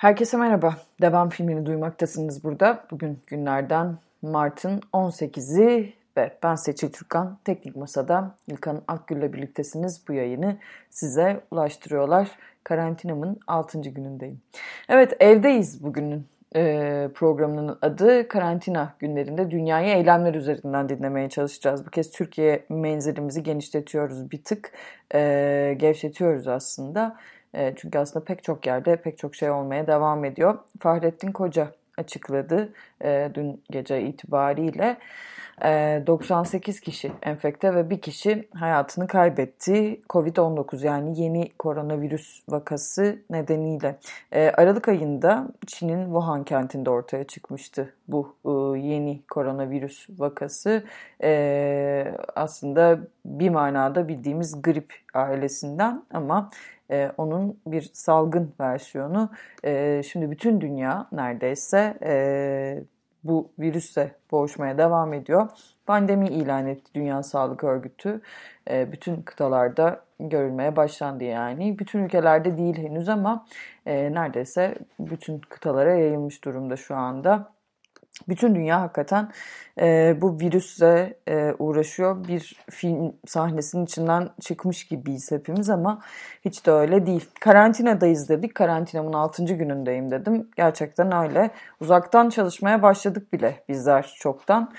Herkese merhaba. Devam filmini duymaktasınız burada. Bugün günlerden Mart'ın 18'i ve ben Seçil Türkan. Teknik Masa'da İlkan Akgül'le birliktesiniz. Bu yayını size ulaştırıyorlar. Karantinamın 6. günündeyim. Evet evdeyiz bugünün e, programının adı karantina günlerinde dünyayı eylemler üzerinden dinlemeye çalışacağız. Bu kez Türkiye menzilimizi genişletiyoruz bir tık, e, gevşetiyoruz aslında. E, çünkü aslında pek çok yerde pek çok şey olmaya devam ediyor. Fahrettin Koca açıkladı e, dün gece itibariyle. 98 ee, kişi enfekte ve bir kişi hayatını kaybetti. Covid-19 yani yeni koronavirüs vakası nedeniyle. Ee, Aralık ayında Çin'in Wuhan kentinde ortaya çıkmıştı bu e, yeni koronavirüs vakası. Ee, aslında bir manada bildiğimiz grip ailesinden ama e, onun bir salgın versiyonu. şimdi bütün dünya neredeyse e, bu virüse boğuşmaya devam ediyor. Pandemi ilan etti Dünya Sağlık Örgütü. E, bütün kıtalarda görülmeye başlandı yani. Bütün ülkelerde değil henüz ama e, neredeyse bütün kıtalara yayılmış durumda şu anda bütün dünya hakikaten e, bu virüsle e, uğraşıyor. Bir film sahnesinin içinden çıkmış gibiyiz hepimiz ama hiç de öyle değil. Karantinadayız dedik. Karantinamın 6. günündeyim dedim. Gerçekten öyle. Uzaktan çalışmaya başladık bile bizler çoktan.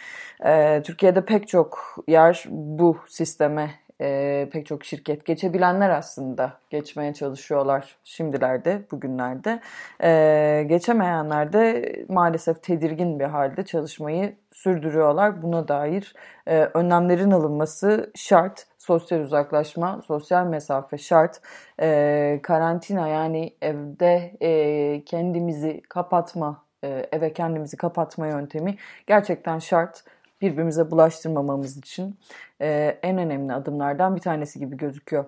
E, Türkiye'de pek çok yer bu sisteme e, pek çok şirket geçebilenler aslında geçmeye çalışıyorlar şimdilerde, bugünlerde. E, geçemeyenler de maalesef tedirgin bir halde çalışmayı sürdürüyorlar. Buna dair e, önlemlerin alınması şart. Sosyal uzaklaşma, sosyal mesafe şart. E, karantina yani evde e, kendimizi kapatma, e, eve kendimizi kapatma yöntemi gerçekten şart birbirimize bulaştırmamamız için e, en önemli adımlardan bir tanesi gibi gözüküyor.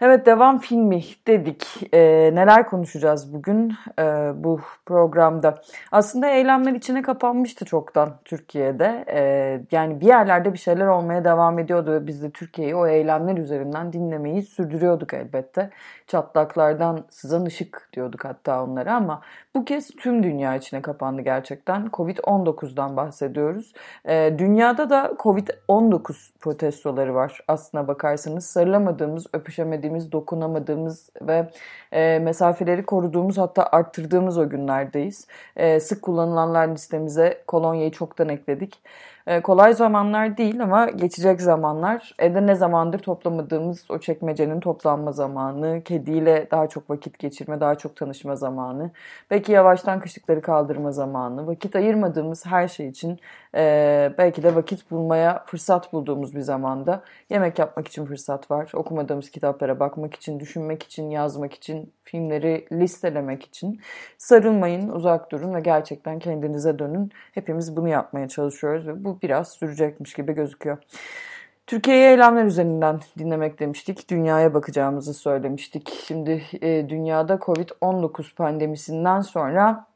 Evet devam filmi dedik. E, neler konuşacağız bugün e, bu programda? Aslında eylemler içine kapanmıştı çoktan Türkiye'de. E, yani bir yerlerde bir şeyler olmaya devam ediyordu ve biz de Türkiye'yi o eylemler üzerinden dinlemeyi sürdürüyorduk elbette. Çatlaklardan sızan ışık diyorduk hatta onlara ama bu kez tüm dünya içine kapandı gerçekten. Covid-19'dan bahsediyoruz. E, dünyada da Covid-19 protesto protestoları var aslına bakarsanız. Sarılamadığımız, öpüşemediğimiz, dokunamadığımız ve e, mesafeleri koruduğumuz hatta arttırdığımız o günlerdeyiz. E, sık kullanılanlar listemize kolonyayı çoktan ekledik. E, kolay zamanlar değil ama geçecek zamanlar. Evde ne zamandır toplamadığımız o çekmecenin toplanma zamanı, kediyle daha çok vakit geçirme, daha çok tanışma zamanı, belki yavaştan kışlıkları kaldırma zamanı, vakit ayırmadığımız her şey için e, belki de vakit bulmaya fırsat bulduğumuz bir zamanda yemek yapmak için fırsat var, okumadığımız kitaplara bakmak için, düşünmek için, yazmak için, filmleri listelemek için sarılmayın, uzak durun ve gerçekten kendinize dönün. Hepimiz bunu yapmaya çalışıyoruz ve bu biraz sürecekmiş gibi gözüküyor. Türkiye'yi eylemler üzerinden dinlemek demiştik. Dünyaya bakacağımızı söylemiştik. Şimdi e, dünyada Covid-19 pandemisinden sonra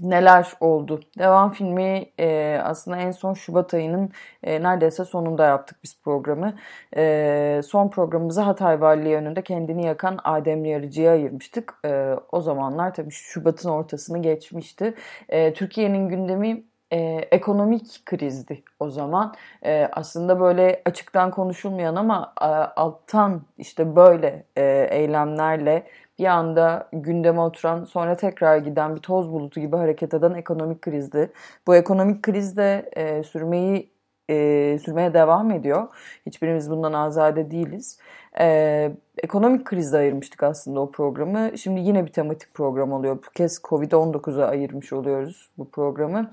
neler oldu? Devam filmi e, aslında en son Şubat ayının e, neredeyse sonunda yaptık biz programı. E, son programımızı Hatay Valiliği önünde kendini yakan Adem Yarıcı'ya ayırmıştık. E, o zamanlar tabii Şubat'ın ortasını geçmişti. E, Türkiye'nin gündemi e, ekonomik krizdi o zaman. E, aslında böyle açıktan konuşulmayan ama e, alttan işte böyle e, eylemlerle bir anda gündeme oturan sonra tekrar giden bir toz bulutu gibi hareket eden ekonomik krizdi. Bu ekonomik kriz de e, sürmeyi e, sürmeye devam ediyor. Hiçbirimiz bundan azade değiliz. E, ekonomik krizde ayırmıştık aslında o programı. Şimdi yine bir tematik program oluyor. Bu kez Covid-19'a ayırmış oluyoruz bu programı.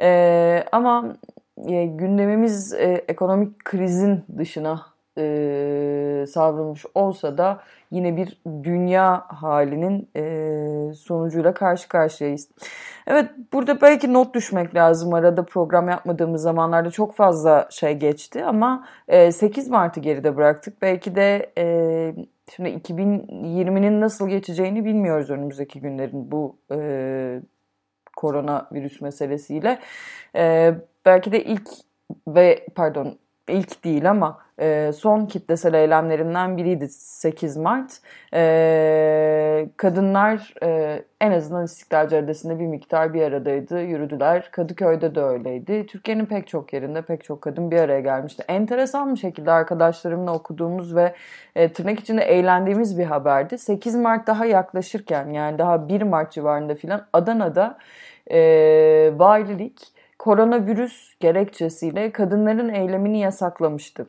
E, ama e, gündemimiz e, ekonomik krizin dışına e, savrulmuş olsa da yine bir dünya halinin e, sonucuyla karşı karşıyayız. Evet burada belki not düşmek lazım. Arada program yapmadığımız zamanlarda çok fazla şey geçti ama e, 8 Mart'ı geride bıraktık. Belki de e, şimdi 2020'nin nasıl geçeceğini bilmiyoruz önümüzdeki günlerin bu e, koronavirüs meselesiyle. E, belki de ilk ve pardon ilk değil ama e, son kitlesel eylemlerinden biriydi 8 Mart. E, kadınlar e, en azından İstiklal Caddesi'nde bir miktar bir aradaydı, yürüdüler. Kadıköy'de de öyleydi. Türkiye'nin pek çok yerinde pek çok kadın bir araya gelmişti. Enteresan bir şekilde arkadaşlarımla okuduğumuz ve e, tırnak içinde eğlendiğimiz bir haberdi. 8 Mart daha yaklaşırken yani daha 1 Mart civarında filan Adana'da e, valilik koronavirüs gerekçesiyle kadınların eylemini yasaklamıştı.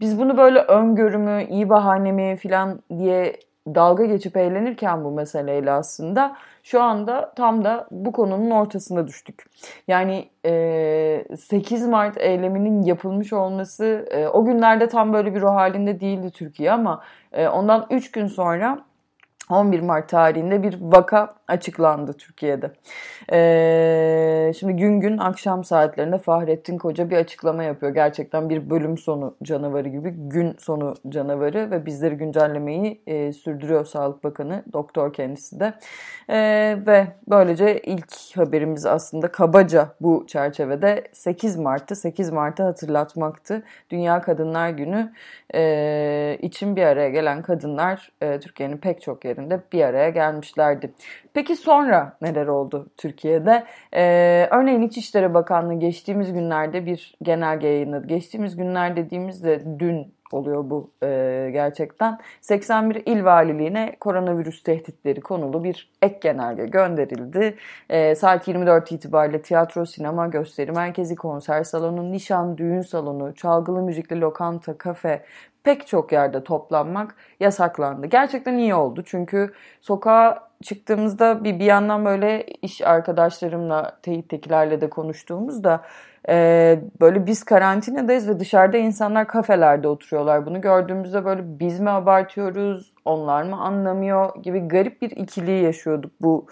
Biz bunu böyle öngörümü, iyi bahane mi filan diye dalga geçip eğlenirken bu meseleyle aslında şu anda tam da bu konunun ortasına düştük. Yani e, 8 Mart eyleminin yapılmış olması e, o günlerde tam böyle bir ruh halinde değildi Türkiye ama e, ondan 3 gün sonra 11 Mart tarihinde bir vaka açıklandı Türkiye'de. Ee, şimdi gün gün akşam saatlerinde Fahrettin Koca bir açıklama yapıyor. Gerçekten bir bölüm sonu canavarı gibi gün sonu canavarı ve bizleri güncellemeyi e, sürdürüyor Sağlık Bakanı, doktor kendisi de. Ee, ve böylece ilk haberimiz aslında kabaca bu çerçevede 8 Mart'tı. 8 Mart'ı hatırlatmaktı. Dünya Kadınlar Günü e, için bir araya gelen kadınlar e, Türkiye'nin pek çok yerinde bir araya gelmişlerdi. Peki sonra neler oldu Türkiye'de? Ee, örneğin İçişleri Bakanlığı geçtiğimiz günlerde bir genelge yayınladı. Geçtiğimiz günler dediğimizde dün oluyor bu e, gerçekten. 81 il valiliğine koronavirüs tehditleri konulu bir ek genelge gönderildi. E, saat 24 itibariyle tiyatro, sinema, gösteri merkezi, konser salonu, nişan, düğün salonu, çalgılı müzikli lokanta, kafe, pek çok yerde toplanmak yasaklandı. Gerçekten iyi oldu çünkü sokağa çıktığımızda bir bir yandan böyle iş arkadaşlarımla, teyittekilerle de konuştuğumuzda e, böyle biz karantinadayız ve dışarıda insanlar kafelerde oturuyorlar. Bunu gördüğümüzde böyle biz mi abartıyoruz, onlar mı anlamıyor gibi garip bir ikiliği yaşıyorduk. Bu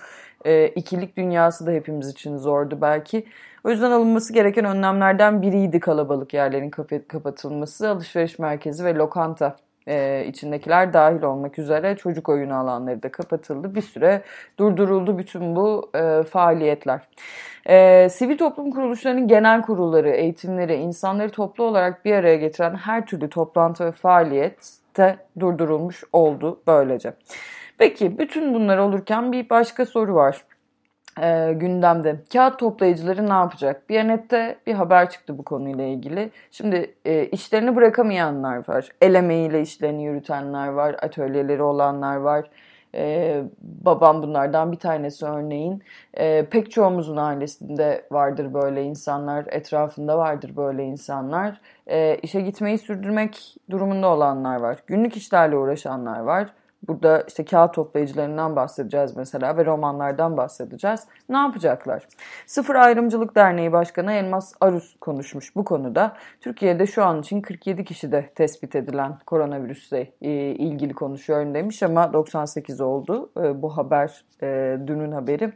e, ikilik dünyası da hepimiz için zordu belki. O yüzden alınması gereken önlemlerden biriydi kalabalık yerlerin kapatılması, alışveriş merkezi ve lokanta e, içindekiler dahil olmak üzere çocuk oyunu alanları da kapatıldı. Bir süre durduruldu bütün bu e, faaliyetler. E, sivil toplum kuruluşlarının genel kurulları, eğitimleri, insanları toplu olarak bir araya getiren her türlü toplantı ve faaliyet de durdurulmuş oldu böylece. Peki bütün bunlar olurken bir başka soru var e, gündemde. Kağıt toplayıcıları ne yapacak? Biyanet'te bir haber çıktı bu konuyla ilgili. Şimdi e, işlerini bırakamayanlar var. El emeğiyle işlerini yürütenler var. Atölyeleri olanlar var. Ee, babam bunlardan bir tanesi örneğin. Ee, pek çoğumuzun ailesinde vardır böyle insanlar, etrafında vardır böyle insanlar. Ee, işe gitmeyi sürdürmek durumunda olanlar var. Günlük işlerle uğraşanlar var. Burada işte kağıt toplayıcılarından bahsedeceğiz mesela ve romanlardan bahsedeceğiz. Ne yapacaklar? Sıfır Ayrımcılık Derneği Başkanı Elmas Arus konuşmuş bu konuda. Türkiye'de şu an için 47 kişi de tespit edilen koronavirüsle e, ilgili konuşuyor demiş ama 98 oldu e, bu haber e, dünün haberi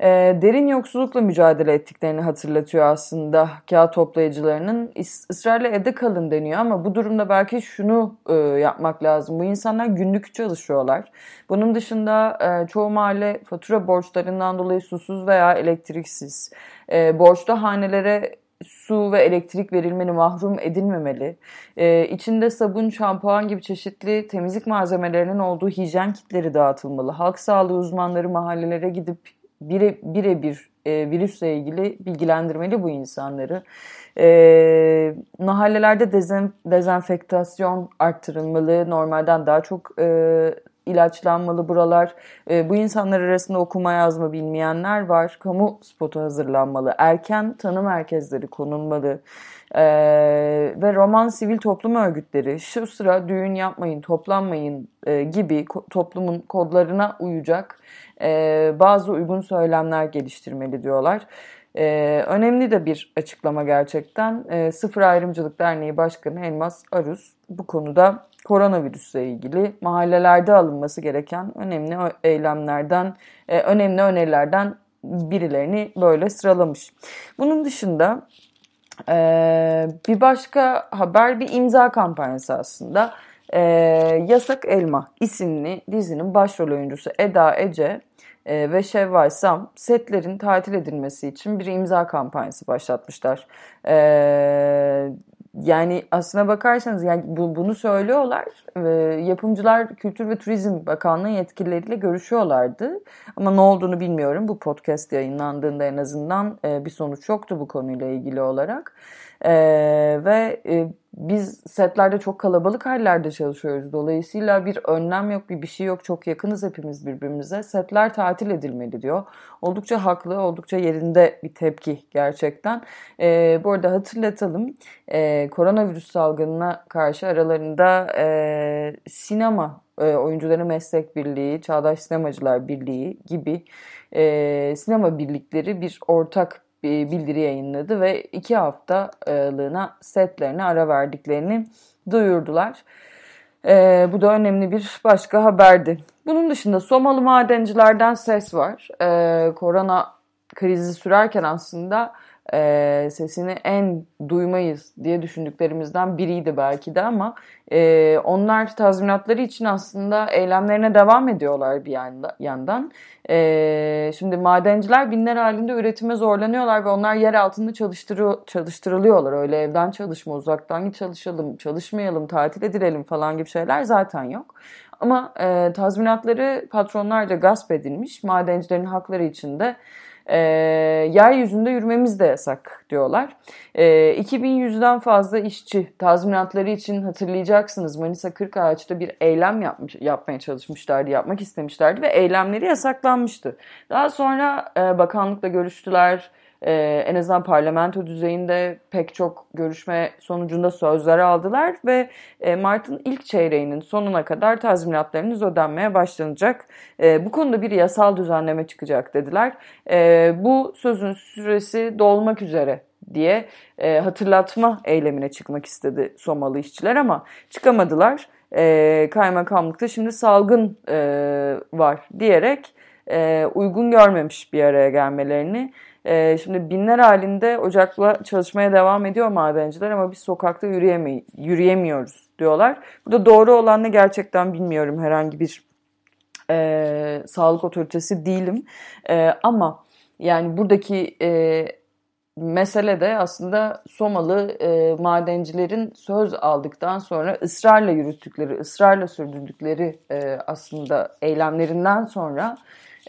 e, derin yoksullukla mücadele ettiklerini hatırlatıyor aslında kağıt toplayıcılarının. ısrarla evde kalın deniyor ama bu durumda belki şunu e, yapmak lazım. Bu insanlar günlük çalışıyorlar. Bunun dışında e, çoğu mahalle fatura borçlarından dolayı susuz veya elektriksiz. E, borçlu hanelere su ve elektrik verilmeni mahrum edilmemeli. Ee, içinde sabun, şampuan gibi çeşitli temizlik malzemelerinin olduğu hijyen kitleri dağıtılmalı. Halk sağlığı uzmanları mahallelere gidip bire birebir e, virüsle ilgili bilgilendirmeli bu insanları. E, mahallelerde dezen, dezenfektasyon arttırılmalı, normalden daha çok e, ilaçlanmalı buralar. E, bu insanlar arasında okuma yazma bilmeyenler var. Kamu spotu hazırlanmalı. Erken tanı merkezleri konulmalı. E, ve roman sivil toplum örgütleri şu sıra düğün yapmayın, toplanmayın e, gibi toplumun kodlarına uyacak e, bazı uygun söylemler geliştirmeli diyorlar. Ee, önemli de bir açıklama gerçekten. Ee, Sıfır Ayrımcılık Derneği Başkanı Elmas Aruz bu konuda koronavirüsle ilgili mahallelerde alınması gereken önemli eylemlerden, e, önemli önerilerden birilerini böyle sıralamış. Bunun dışında e, bir başka haber bir imza kampanyası aslında. E, Yasak Elma isimli dizinin başrol oyuncusu Eda Ece e, ve Şevval Sam setlerin tatil edilmesi için bir imza kampanyası başlatmışlar. E, yani aslına bakarsanız yani bu, bunu söylüyorlar. E, yapımcılar Kültür ve Turizm Bakanlığı yetkilileriyle görüşüyorlardı. Ama ne olduğunu bilmiyorum. Bu podcast yayınlandığında en azından e, bir sonuç yoktu bu konuyla ilgili olarak. E, ve e, biz setlerde çok kalabalık hallerde çalışıyoruz. Dolayısıyla bir önlem yok, bir bir şey yok. Çok yakınız hepimiz birbirimize. Setler tatil edilmeli diyor. Oldukça haklı, oldukça yerinde bir tepki gerçekten. E, bu arada hatırlatalım. E, koronavirüs salgınına karşı aralarında e, sinema e, oyuncuların meslek birliği, Çağdaş Sinemacılar Birliği gibi e, sinema birlikleri bir ortak bildiri yayınladı ve iki haftalığına setlerine ara verdiklerini duyurdular. Ee, bu da önemli bir başka haberdi. Bunun dışında Somalı madencilerden ses var. Ee, korona krizi sürerken aslında e, sesini en duymayız diye düşündüklerimizden biriydi belki de ama e, onlar tazminatları için aslında eylemlerine devam ediyorlar bir yanda, yandan. E, şimdi madenciler binler halinde üretime zorlanıyorlar ve onlar yer altında çalıştırı, çalıştırılıyorlar. Öyle evden çalışma, uzaktan çalışalım, çalışmayalım, tatil edilelim falan gibi şeyler zaten yok. Ama e, tazminatları patronlarca gasp edilmiş. Madencilerin hakları için de e, yeryüzünde yürümemiz de yasak diyorlar. E, 2100'den fazla işçi tazminatları için hatırlayacaksınız Manisa Kırkağaç'ta bir eylem yapmış, yapmaya çalışmışlardı, yapmak istemişlerdi ve eylemleri yasaklanmıştı. Daha sonra e, bakanlıkla görüştüler, e, en azından parlamento düzeyinde pek çok görüşme sonucunda sözler aldılar ve e, Mart'ın ilk çeyreğinin sonuna kadar tazminatlarınız ödenmeye başlanacak. E, bu konuda bir yasal düzenleme çıkacak dediler. E, bu sözün süresi dolmak üzere diye e, hatırlatma eylemine çıkmak istedi Somalı işçiler ama çıkamadılar. E, kaymakamlıkta şimdi salgın e, var diyerek e, uygun görmemiş bir araya gelmelerini. E, şimdi binler halinde ocakla çalışmaya devam ediyor madenciler ama biz sokakta yürüyeme yürüyemiyoruz diyorlar. Burada doğru olan ne gerçekten bilmiyorum herhangi bir e, sağlık otoritesi değilim. E, ama yani buradaki e, mesele de aslında Somalı e, madencilerin söz aldıktan sonra ısrarla yürüttükleri, ısrarla sürdürdükleri e, aslında eylemlerinden sonra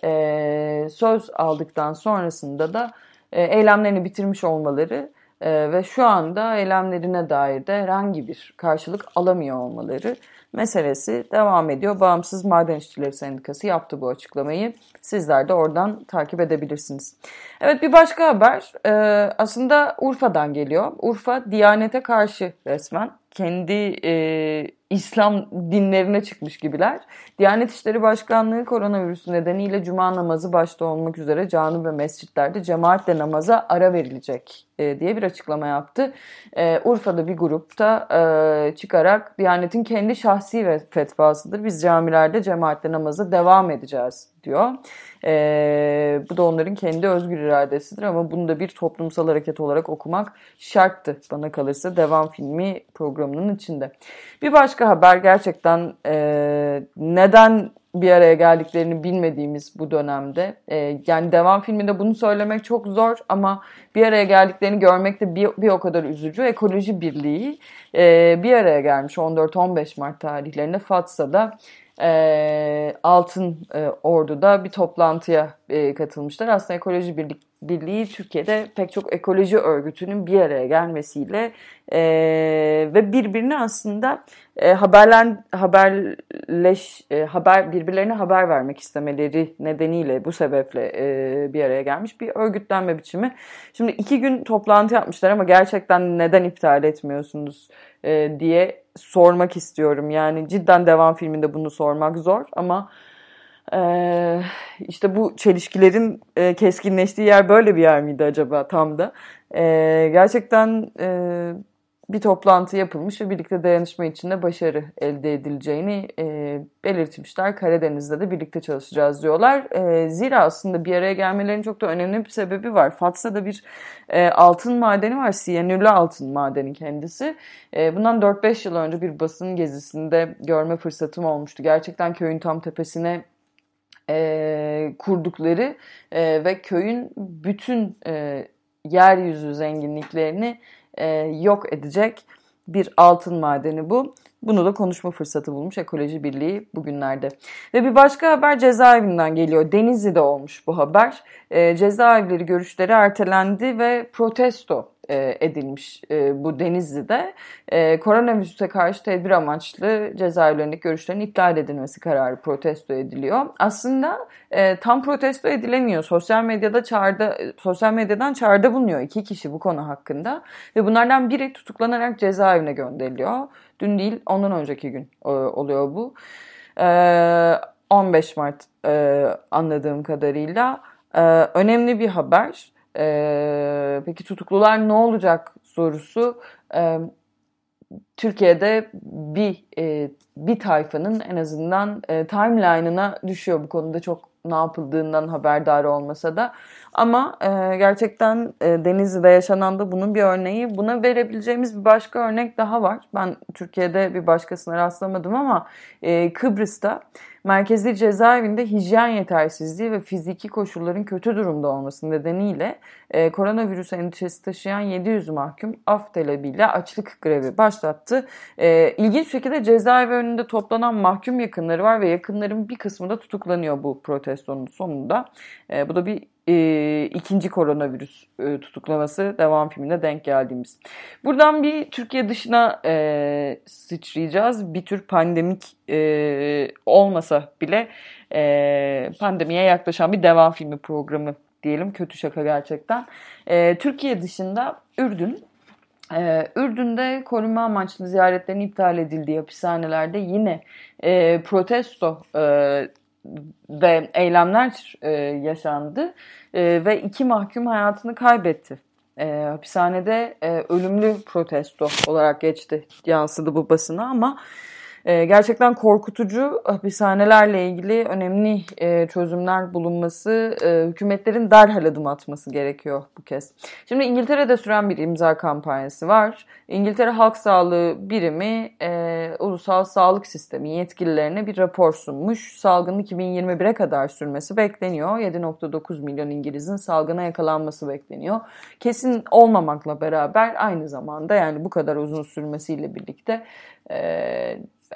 e, söz aldıktan sonrasında da e, eylemlerini bitirmiş olmaları e, ve şu anda eylemlerine dair de herhangi bir karşılık alamıyor olmaları meselesi devam ediyor. Bağımsız Maden İşçileri Sendikası yaptı bu açıklamayı. Sizler de oradan takip edebilirsiniz. Evet bir başka haber e, aslında Urfa'dan geliyor. Urfa Diyanete karşı resmen kendi e, İslam dinlerine çıkmış gibiler. Diyanet İşleri Başkanlığı koronavirüsü nedeniyle cuma namazı başta olmak üzere cami ve mescitlerde cemaatle namaza ara verilecek e, diye bir açıklama yaptı. E, Urfa'da bir grupta e, çıkarak Diyanet'in kendi şahsi ve fetvasıdır. Biz camilerde cemaatle namaza devam edeceğiz diyor. E, bu da onların kendi özgür iradesidir ama bunu da bir toplumsal hareket olarak okumak şarttı bana kalırsa devam filmi programının içinde. Bir başka haber gerçekten e, neden bir araya geldiklerini bilmediğimiz bu dönemde. E, yani devam filminde bunu söylemek çok zor ama bir araya geldiklerini görmek de bir, bir o kadar üzücü. Ekoloji Birliği e, bir araya gelmiş 14-15 Mart tarihlerinde Fatsa'da e, Altın e, Ordu'da bir toplantıya e, katılmışlar. Aslında Ekoloji Birlik, Birliği Türkiye'de pek çok ekoloji örgütünün bir araya gelmesiyle e, ve birbirine aslında e, haberlen haberleş e, haber birbirlerine haber vermek istemeleri nedeniyle bu sebeple e, bir araya gelmiş bir örgütlenme biçimi. Şimdi iki gün toplantı yapmışlar ama gerçekten neden iptal etmiyorsunuz e, diye sormak istiyorum. Yani cidden devam filminde bunu sormak zor ama ee, işte bu çelişkilerin e, keskinleştiği yer böyle bir yer miydi acaba tam da? Ee, gerçekten e, bir toplantı yapılmış ve birlikte dayanışma içinde başarı elde edileceğini e, belirtmişler. Karadeniz'de de birlikte çalışacağız diyorlar. Zira aslında bir araya gelmelerinin çok da önemli bir sebebi var. Fatsa'da bir altın madeni var. Siyanürlü altın madeni kendisi. Bundan 4-5 yıl önce bir basın gezisinde görme fırsatım olmuştu. Gerçekten köyün tam tepesine e, kurdukları e, ve köyün bütün e, yeryüzü zenginliklerini e, yok edecek bir altın madeni bu. Bunu da konuşma fırsatı bulmuş Ekoloji Birliği bugünlerde. Ve bir başka haber cezaevinden geliyor. Denizli'de olmuş bu haber. E, cezaevleri görüşleri ertelendi ve protesto edilmiş e, bu Denizli'de. E, koronavirüse karşı tedbir amaçlı cezaevlerindeki görüşlerin iptal edilmesi kararı protesto ediliyor. Aslında e, tam protesto edilemiyor. Sosyal medyada çağrıda, sosyal medyadan çağrıda bulunuyor iki kişi bu konu hakkında. Ve bunlardan biri tutuklanarak cezaevine gönderiliyor. Dün değil ondan önceki gün e, oluyor bu. E, 15 Mart e, anladığım kadarıyla. E, önemli bir haber. E, peki tutuklular ne olacak sorusu e, Türkiye'de bir e, bir tayfanın en azından e, timeline'ına düşüyor bu konuda çok ne yapıldığından haberdar olmasa da. Ama e, gerçekten e, Denizli'de yaşanan da bunun bir örneği. Buna verebileceğimiz bir başka örnek daha var. Ben Türkiye'de bir başkasına rastlamadım ama e, Kıbrıs'ta merkezi cezaevinde hijyen yetersizliği ve fiziki koşulların kötü durumda olması nedeniyle e, koronavirüs endişesi taşıyan 700 mahkum af talebiyle açlık grevi başlattı. E, ilginç şekilde cezaevi önünde toplanan mahkum yakınları var ve yakınların bir kısmı da tutuklanıyor bu protestonun sonunda. E, bu da bir e, ikinci koronavirüs e, tutuklaması devam filmine denk geldiğimiz. Buradan bir Türkiye dışına e, sıçrayacağız. Bir tür pandemik e, olmasa bile e, pandemiye yaklaşan bir devam filmi programı diyelim. Kötü şaka gerçekten. E, Türkiye dışında Ürdün ee, Ürdün'de koruma amaçlı ziyaretlerin iptal edildiği hapishanelerde yine e, protesto e, ve eylemler e, yaşandı e, ve iki mahkum hayatını kaybetti. E, hapishanede e, ölümlü protesto olarak geçti yansıdı bu basına ama e, gerçekten korkutucu hapishanelerle ilgili önemli e, çözümler bulunması, e, hükümetlerin derhal adım atması gerekiyor bu kez. Şimdi İngiltere'de süren bir imza kampanyası var. İngiltere Halk Sağlığı Birimi e, Ulusal Sağlık Sistemi yetkililerine bir rapor sunmuş. Salgının 2021'e kadar sürmesi bekleniyor. 7.9 milyon İngiliz'in salgına yakalanması bekleniyor. Kesin olmamakla beraber aynı zamanda yani bu kadar uzun sürmesiyle birlikte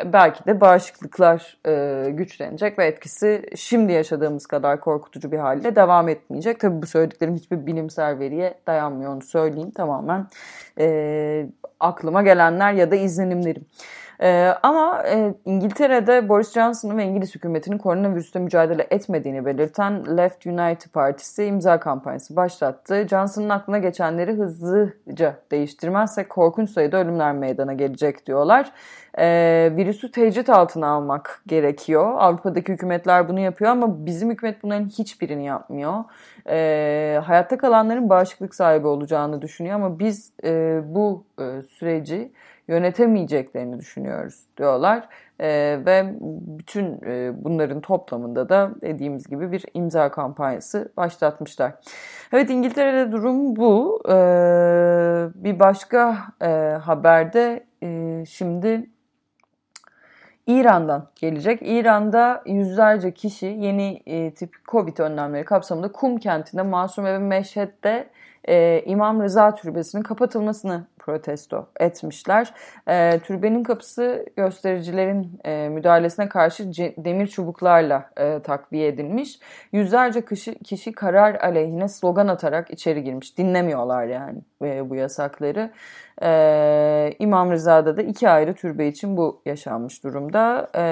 belki de bağışıklıklar e, güçlenecek ve etkisi şimdi yaşadığımız kadar korkutucu bir halde devam etmeyecek. Tabii bu söylediklerim hiçbir bilimsel veriye dayanmıyor onu söyleyeyim tamamen e, aklıma gelenler ya da izlenimlerim. Ee, ama e, İngiltere'de Boris Johnson'ın ve İngiliz hükümetinin koronavirüste mücadele etmediğini belirten Left United Partisi imza kampanyası başlattı. Johnson'ın aklına geçenleri hızlıca değiştirmezsek korkunç sayıda ölümler meydana gelecek diyorlar. Ee, virüsü tecrit altına almak gerekiyor. Avrupa'daki hükümetler bunu yapıyor ama bizim hükümet bunların hiçbirini yapmıyor. Ee, hayatta kalanların bağışıklık sahibi olacağını düşünüyor ama biz e, bu e, süreci yönetemeyeceklerini düşünüyoruz diyorlar. E, ve bütün e, bunların toplamında da dediğimiz gibi bir imza kampanyası başlatmışlar. Evet İngiltere'de durum bu. E, bir başka e, haberde e, şimdi İran'dan gelecek. İran'da yüzlerce kişi yeni e, tip Covid önlemleri kapsamında Kum kentinde Masum ve Meşhed'de e, İmam Rıza Türbesi'nin kapatılmasını protesto etmişler. E, türbenin kapısı göstericilerin e, müdahalesine karşı demir çubuklarla e, takviye edilmiş. Yüzlerce kişi, kişi karar aleyhine slogan atarak içeri girmiş. Dinlemiyorlar yani e, bu yasakları. E, İmam Rıza'da da iki ayrı türbe için bu yaşanmış durumda. E,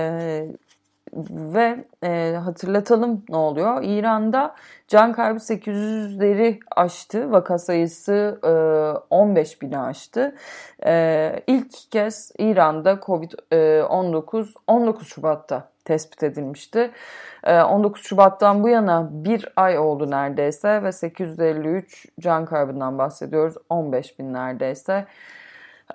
ve e, hatırlatalım ne oluyor. İran'da can kaybı 800'leri aştı. Vaka sayısı e, 15 bini aştı. E, ilk kez İran'da Covid-19 e, 19 Şubat'ta tespit edilmişti. 19 e, Şubat'tan bu yana bir ay oldu neredeyse ve 853 can kaybından bahsediyoruz. 15 bin neredeyse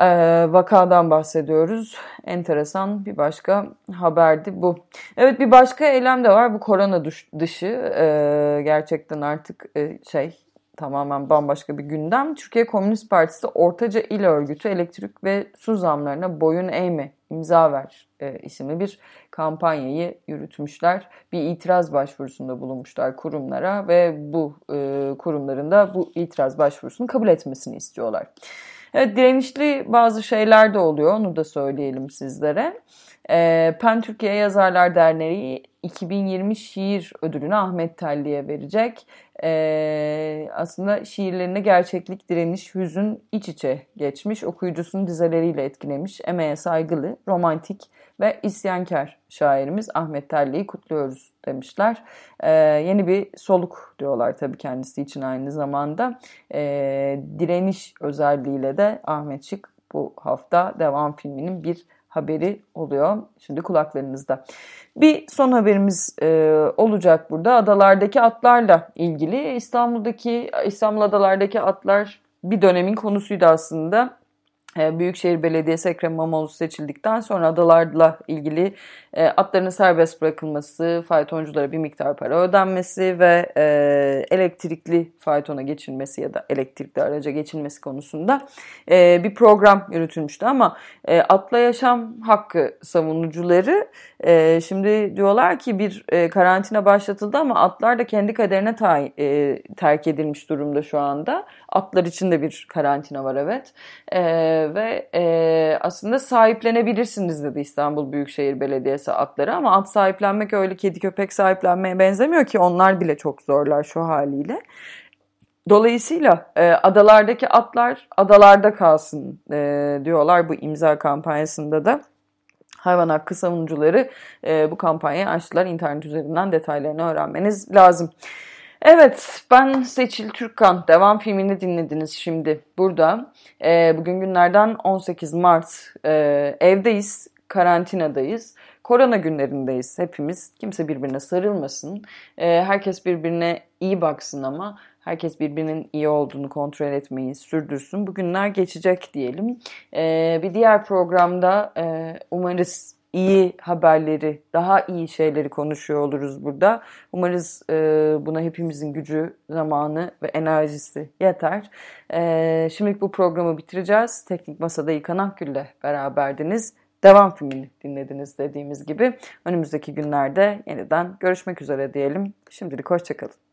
e, vakadan bahsediyoruz. Enteresan bir başka haberdi bu. Evet bir başka eylem de var. Bu korona dışı e, gerçekten artık e, şey tamamen bambaşka bir gündem. Türkiye Komünist Partisi Ortaca İl Örgütü elektrik ve su zamlarına boyun eğme imza ver e, isimli bir kampanyayı yürütmüşler. Bir itiraz başvurusunda bulunmuşlar kurumlara ve bu e, kurumların da bu itiraz başvurusunu kabul etmesini istiyorlar. Evet direnişli bazı şeyler de oluyor onu da söyleyelim sizlere. E, Pen Türkiye Yazarlar Derneği 2020 şiir ödülünü Ahmet Telli'ye verecek. E, aslında şiirlerine gerçeklik, direniş, hüzün iç içe geçmiş, okuyucusunu dizeleriyle etkilemiş, emeğe saygılı, romantik ve isyankar şairimiz Ahmet Telli'yi kutluyoruz demişler. E, yeni bir soluk diyorlar tabii kendisi için aynı zamanda. E, direniş özelliğiyle de Ahmet Şık bu hafta devam filminin bir haberi oluyor. Şimdi kulaklarınızda. Bir son haberimiz e, olacak burada. Adalardaki atlarla ilgili. İstanbul'daki İstanbul adalardaki atlar bir dönemin konusuydu aslında. E, Büyükşehir Belediyesi Ekrem İmamoğlu seçildikten sonra adalarla ilgili e, atların serbest bırakılması, faytonculara bir miktar para ödenmesi ve e, elektrikli faytona geçilmesi ya da elektrikli araca geçilmesi konusunda e, bir program yürütülmüştü. Ama atla yaşam hakkı savunucuları şimdi diyorlar ki bir karantina başlatıldı ama atlar da kendi kaderine terk edilmiş durumda şu anda. Atlar için de bir karantina var evet. Ve e, aslında sahiplenebilirsiniz dedi İstanbul Büyükşehir Belediyesi atları ama at sahiplenmek öyle kedi köpek sahiplenmeye benzemiyor ki onlar bile çok zorlar şu haliyle. Dolayısıyla e, adalardaki atlar adalarda kalsın e, diyorlar bu imza kampanyasında da. Hayvan hakkı savunucuları e, bu kampanyayı açtılar. İnternet üzerinden detaylarını öğrenmeniz lazım. Evet, ben Seçil Türkkan. Devam filmini dinlediniz şimdi burada. E, bugün günlerden 18 Mart. E, evdeyiz, karantinadayız. Korona günlerindeyiz hepimiz. Kimse birbirine sarılmasın. E, herkes birbirine iyi baksın ama herkes birbirinin iyi olduğunu kontrol etmeyi sürdürsün. Bu günler geçecek diyelim. E, bir diğer programda e, umarız iyi haberleri, daha iyi şeyleri konuşuyor oluruz burada. Umarız e, buna hepimizin gücü, zamanı ve enerjisi yeter. E, şimdilik bu programı bitireceğiz. Teknik Masa'da İlkan Akgül'le beraberdiniz. Devam filmini dinlediniz dediğimiz gibi. Önümüzdeki günlerde yeniden görüşmek üzere diyelim. Şimdilik hoşçakalın.